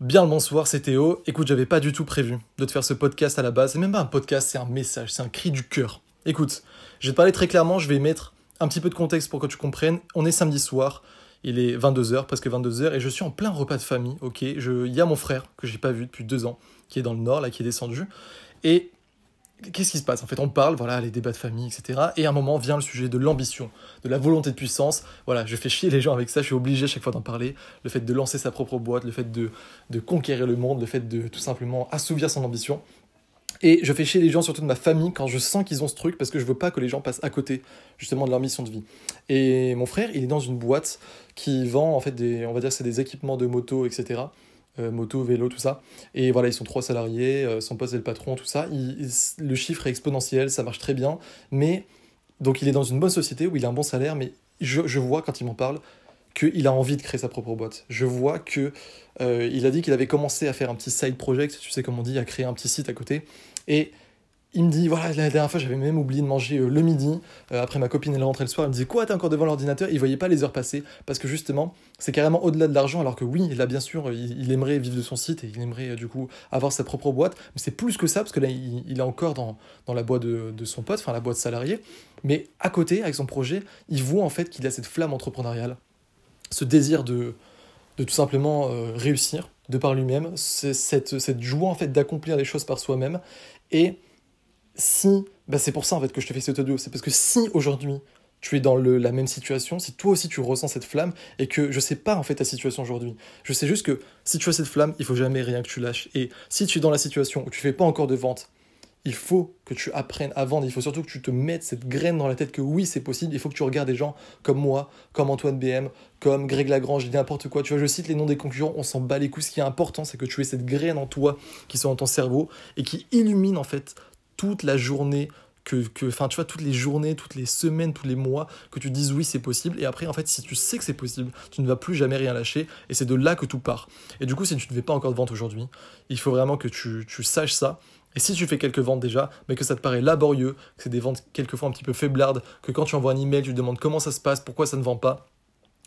Bien le bonsoir, c'est Théo. Écoute, j'avais pas du tout prévu de te faire ce podcast à la base. C'est même pas un podcast, c'est un message, c'est un cri du cœur. Écoute, je vais te parler très clairement, je vais mettre un petit peu de contexte pour que tu comprennes. On est samedi soir, il est 22h, presque 22h, et je suis en plein repas de famille, ok? Il y a mon frère, que j'ai pas vu depuis deux ans, qui est dans le nord, là, qui est descendu. Et qu'est-ce qui se passe? En fait, on parle, voilà, les débats de famille, etc. Et à un moment vient le sujet de l'ambition, de la volonté de puissance. Voilà, je fais chier les gens avec ça, je suis obligé à chaque fois d'en parler. Le fait de lancer sa propre boîte, le fait de, de conquérir le monde, le fait de tout simplement assouvir son ambition. Et je fais chier les gens, surtout de ma famille, quand je sens qu'ils ont ce truc, parce que je veux pas que les gens passent à côté, justement, de leur mission de vie. Et mon frère, il est dans une boîte qui vend, en fait, des, on va dire, c'est des équipements de moto, etc. Euh, moto, vélo, tout ça. Et voilà, ils sont trois salariés, euh, son poste est le patron, tout ça. le chiffre est exponentiel, ça marche très bien. Mais donc il est dans une bonne société où il a un bon salaire, mais je, vois quand il m'en parle qu'il a envie de créer sa propre boîte. Je vois que euh, il a dit qu'il avait commencé à faire un petit side project, tu sais comment on dit, à créer un petit site à côté. Et il me dit, voilà, la dernière fois, j'avais même oublié de manger euh, le midi. Euh, après, ma copine, elle rentrée le soir. Elle me disait, quoi, t'es encore devant l'ordinateur? Il voyait pas les heures passer. Parce que justement, c'est carrément au-delà de l'argent. Alors que oui, là, bien sûr, il, aimerait vivre de son site et il aimerait, euh, du coup, avoir sa propre boîte. Mais c'est plus que ça, parce que là, il, est encore dans, dans la boîte de, de, son pote, enfin, la boîte salariée. Mais à côté, avec son projet, il voit en fait qu'il a cette flamme entrepreneuriale, ce désir de, de tout simplement réussir de par lui-même, cette, cette joie en fait d'accomplir les choses par soi-même. Et si, bah c'est pour ça en fait que je te fais cet audio, c'est parce que si aujourd'hui tu es dans le, la même situation, si toi aussi tu ressens cette flamme et que je sais pas en fait ta situation aujourd'hui, je sais juste que si tu as cette flamme, il faut jamais rien que tu lâches. Et si tu es dans la situation où tu fais pas encore de vente, il faut que tu apprennes à vendre, il faut surtout que tu te mettes cette graine dans la tête que oui, c'est possible, il faut que tu regardes des gens comme moi, comme Antoine BM, comme Greg Lagrange, n'importe quoi, tu vois, je cite les noms des concurrents, on s'en bat les coups, ce qui est important, c'est que tu aies cette graine en toi qui soit dans ton cerveau et qui illumine en fait toute la journée, que, enfin, tu vois, toutes les journées, toutes les semaines, tous les mois, que tu dises oui, c'est possible. Et après, en fait, si tu sais que c'est possible, tu ne vas plus jamais rien lâcher. Et c'est de là que tout part. Et du coup, si tu ne fais pas encore de vente aujourd'hui, il faut vraiment que tu, tu saches ça. Et si tu fais quelques ventes déjà, mais que ça te paraît laborieux, que c'est des ventes quelquefois un petit peu faiblardes, que quand tu envoies un email, tu te demandes comment ça se passe, pourquoi ça ne vend pas,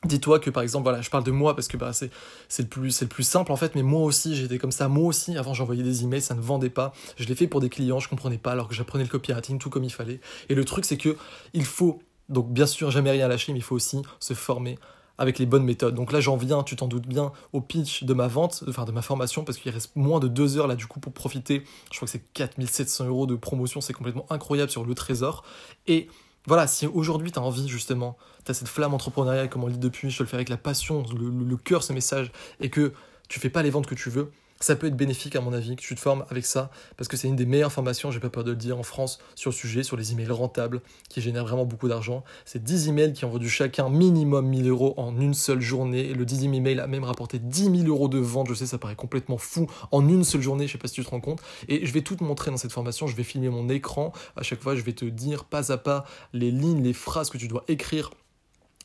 Dis-toi que par exemple, voilà, je parle de moi parce que bah, c'est, le plus, le plus simple en fait, mais moi aussi j'étais comme ça. Moi aussi, avant j'envoyais des emails, ça ne vendait pas. Je l'ai fait pour des clients, je comprenais pas alors que j'apprenais le copywriting tout comme il fallait. Et le truc c'est que il faut, donc bien sûr, jamais rien lâcher, mais il faut aussi se former avec les bonnes méthodes. Donc là, j'en viens, tu t'en doutes bien, au pitch de ma vente, enfin de ma formation, parce qu'il reste moins de deux heures là du coup pour profiter. Je crois que c'est 4700 euros de promotion, c'est complètement incroyable sur le trésor. Et voilà, si aujourd'hui tu as envie justement, tu as cette flamme entrepreneuriale comme on le dit depuis, je te le fais avec la passion, le, cœur, ce message, et que tu fais pas les ventes que tu veux, ça peut être bénéfique à mon avis que tu te formes avec ça, parce que c'est une des meilleures formations, j'ai pas peur de le dire, en France sur le sujet, sur les emails rentables, qui génèrent vraiment beaucoup d'argent. C'est 10 emails qui ont vendu chacun minimum 1000 euros en une seule journée. Le 10e email a même rapporté 10 000 euros de vente, je sais, ça paraît complètement fou, en une seule journée, je sais pas si tu te rends compte. Et je vais tout te montrer dans cette formation, je vais filmer mon écran, à chaque fois je vais te dire pas à pas les lignes, les phrases que tu dois écrire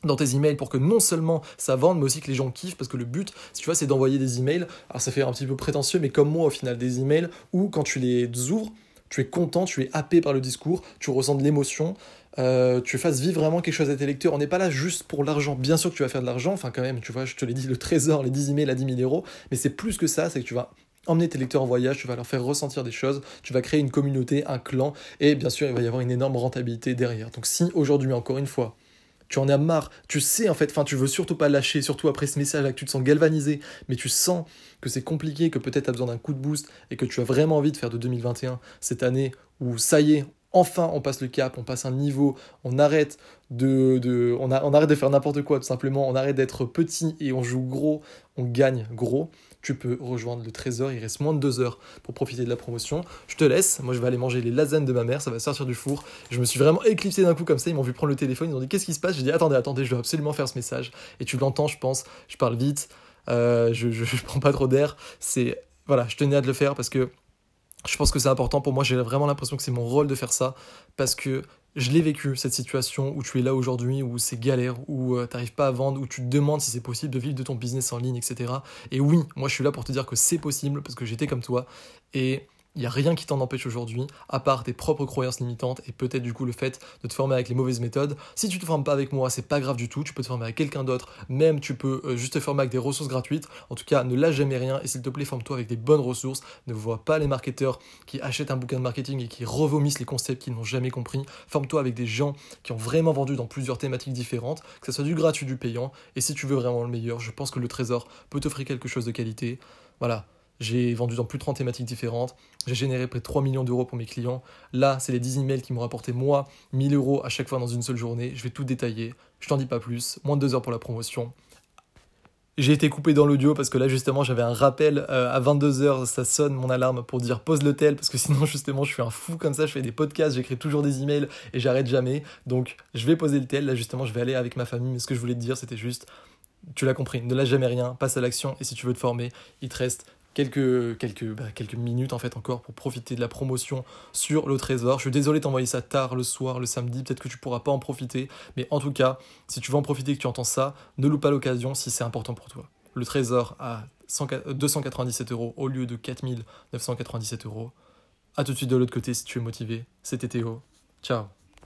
dans tes emails pour que non seulement ça vende, mais aussi que les gens kiffent, parce que le but, si tu vois, c'est d'envoyer des emails. Alors ça fait un petit peu prétentieux, mais comme moi au final, des emails où quand tu les ouvres, tu es content, tu es happé par le discours, tu ressens de l'émotion, euh, tu fasses vivre vraiment quelque chose à tes lecteurs. On n'est pas là juste pour l'argent. Bien sûr que tu vas faire de l'argent, enfin quand même, tu vois, je te l'ai dit, le trésor, les 10 emails à 10 000 euros, mais c'est plus que ça, c'est que tu vas emmener tes lecteurs en voyage, tu vas leur faire ressentir des choses, tu vas créer une communauté, un clan, et bien sûr, il va y avoir une énorme rentabilité derrière. Donc si aujourd'hui, encore une fois, tu en as marre, tu sais en fait, enfin tu veux surtout pas lâcher, surtout après ce message là que tu te sens galvanisé, mais tu sens que c'est compliqué, que peut-être tu as besoin d'un coup de boost et que tu as vraiment envie de faire de 2021 cette année où ça y est, enfin on passe le cap, on passe un niveau, on arrête de, de on, on arrête de faire n'importe quoi tout simplement, on arrête d'être petit et on joue gros, on gagne gros tu peux rejoindre le trésor. Il reste moins de deux heures pour profiter de la promotion. Je te laisse. Moi, je vais aller manger les lasagnes de ma mère. Ça va sortir du four. Je me suis vraiment éclipsé d'un coup comme ça. Ils m'ont vu prendre le téléphone. Ils ont dit Qu'est-ce qui se passe? J'ai dit Attendez, attendez, je dois absolument faire ce message. Et tu l'entends, je pense. Je parle vite. Euh, je, je, prends pas trop d'air. C'est. Voilà, je tenais à te le faire parce que je pense que c'est important pour moi. J'ai vraiment l'impression que c'est mon rôle de faire ça parce que je l'ai vécu, cette situation où tu es là aujourd'hui, où c'est galère, où euh, tu n'arrives pas à vendre, où tu te demandes si c'est possible de vivre de ton business en ligne, etc. Et oui, moi je suis là pour te dire que c'est possible parce que j'étais comme toi. Et Il n'y a rien qui t'en empêche aujourd'hui, à part tes propres croyances limitantes et peut-être du coup le fait de te former avec les mauvaises méthodes. Si tu te formes pas avec moi, c'est pas grave du tout, tu peux te former avec quelqu'un d'autre, même tu peux euh, juste te former avec des ressources gratuites. En tout cas, ne lâche jamais rien et s'il te plaît, forme-toi avec des bonnes ressources. Ne vois pas les marketeurs qui achètent un bouquin de marketing et qui revomissent les concepts qu'ils n'ont jamais compris. Forme-toi avec des gens qui ont vraiment vendu dans plusieurs thématiques différentes, que ce soit du gratuit, du payant. Et si tu veux vraiment le meilleur, je pense que le trésor peut t'offrir quelque chose de qualité. Voilà, j'ai vendu dans plus de 30 thématiques différentes. J'ai généré près de 3 millions d'euros pour mes clients. Là, c'est les 10 emails qui m'ont rapporté, moi, 1000 euros à chaque fois dans une seule journée. Je vais tout détailler. Je t'en dis pas plus. Moins de 2 heures pour la promotion. J'ai été coupé dans l'audio parce que là, justement, j'avais un rappel euh, à 22h. Ça sonne mon alarme pour dire pose le tel parce que sinon, justement, je suis un fou comme ça. Je fais des podcasts, j'écris toujours des emails et j'arrête jamais. Donc, je vais poser le tel. Là, justement, je vais aller avec ma famille. Mais ce que je voulais te dire, c'était juste tu l'as compris, ne lâche jamais rien, passe à l'action et si tu veux te former, il te reste bah, quelques minutes en fait encore pour profiter de la promotion sur le trésor. Je suis désolé d'envoyer ça tard le soir, le samedi, peut-être que tu pourras pas en profiter, mais en tout cas, si tu veux en profiter et que tu entends ça, ne loupe pas l'occasion si c'est important pour toi. Le trésor à 297 euros au lieu de 4997 euros. A tout de suite de l'autre côté si tu es motivé. C'était Théo. Ciao